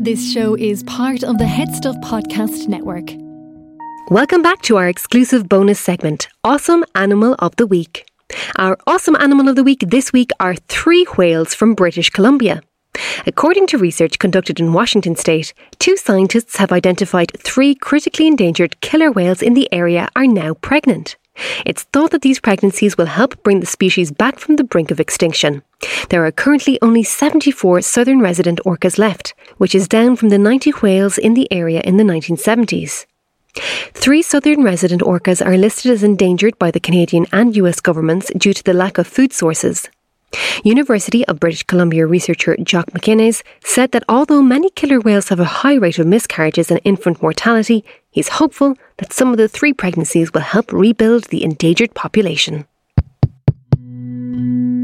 This show is part of the Headstuff Podcast Network. Welcome back to our exclusive bonus segment, Awesome Animal of the Week. Our Awesome Animal of the Week this week are three whales from British Columbia. According to research conducted in Washington state, two scientists have identified three critically endangered killer whales in the area are now pregnant. It's thought that these pregnancies will help bring the species back from the brink of extinction. There are currently only 74 southern resident orcas left, which is down from the 90 whales in the area in the 1970s. Three southern resident orcas are listed as endangered by the Canadian and US governments due to the lack of food sources. University of British Columbia researcher Jock McInnes said that although many killer whales have a high rate of miscarriages and infant mortality, he's hopeful that some of the three pregnancies will help rebuild the endangered population.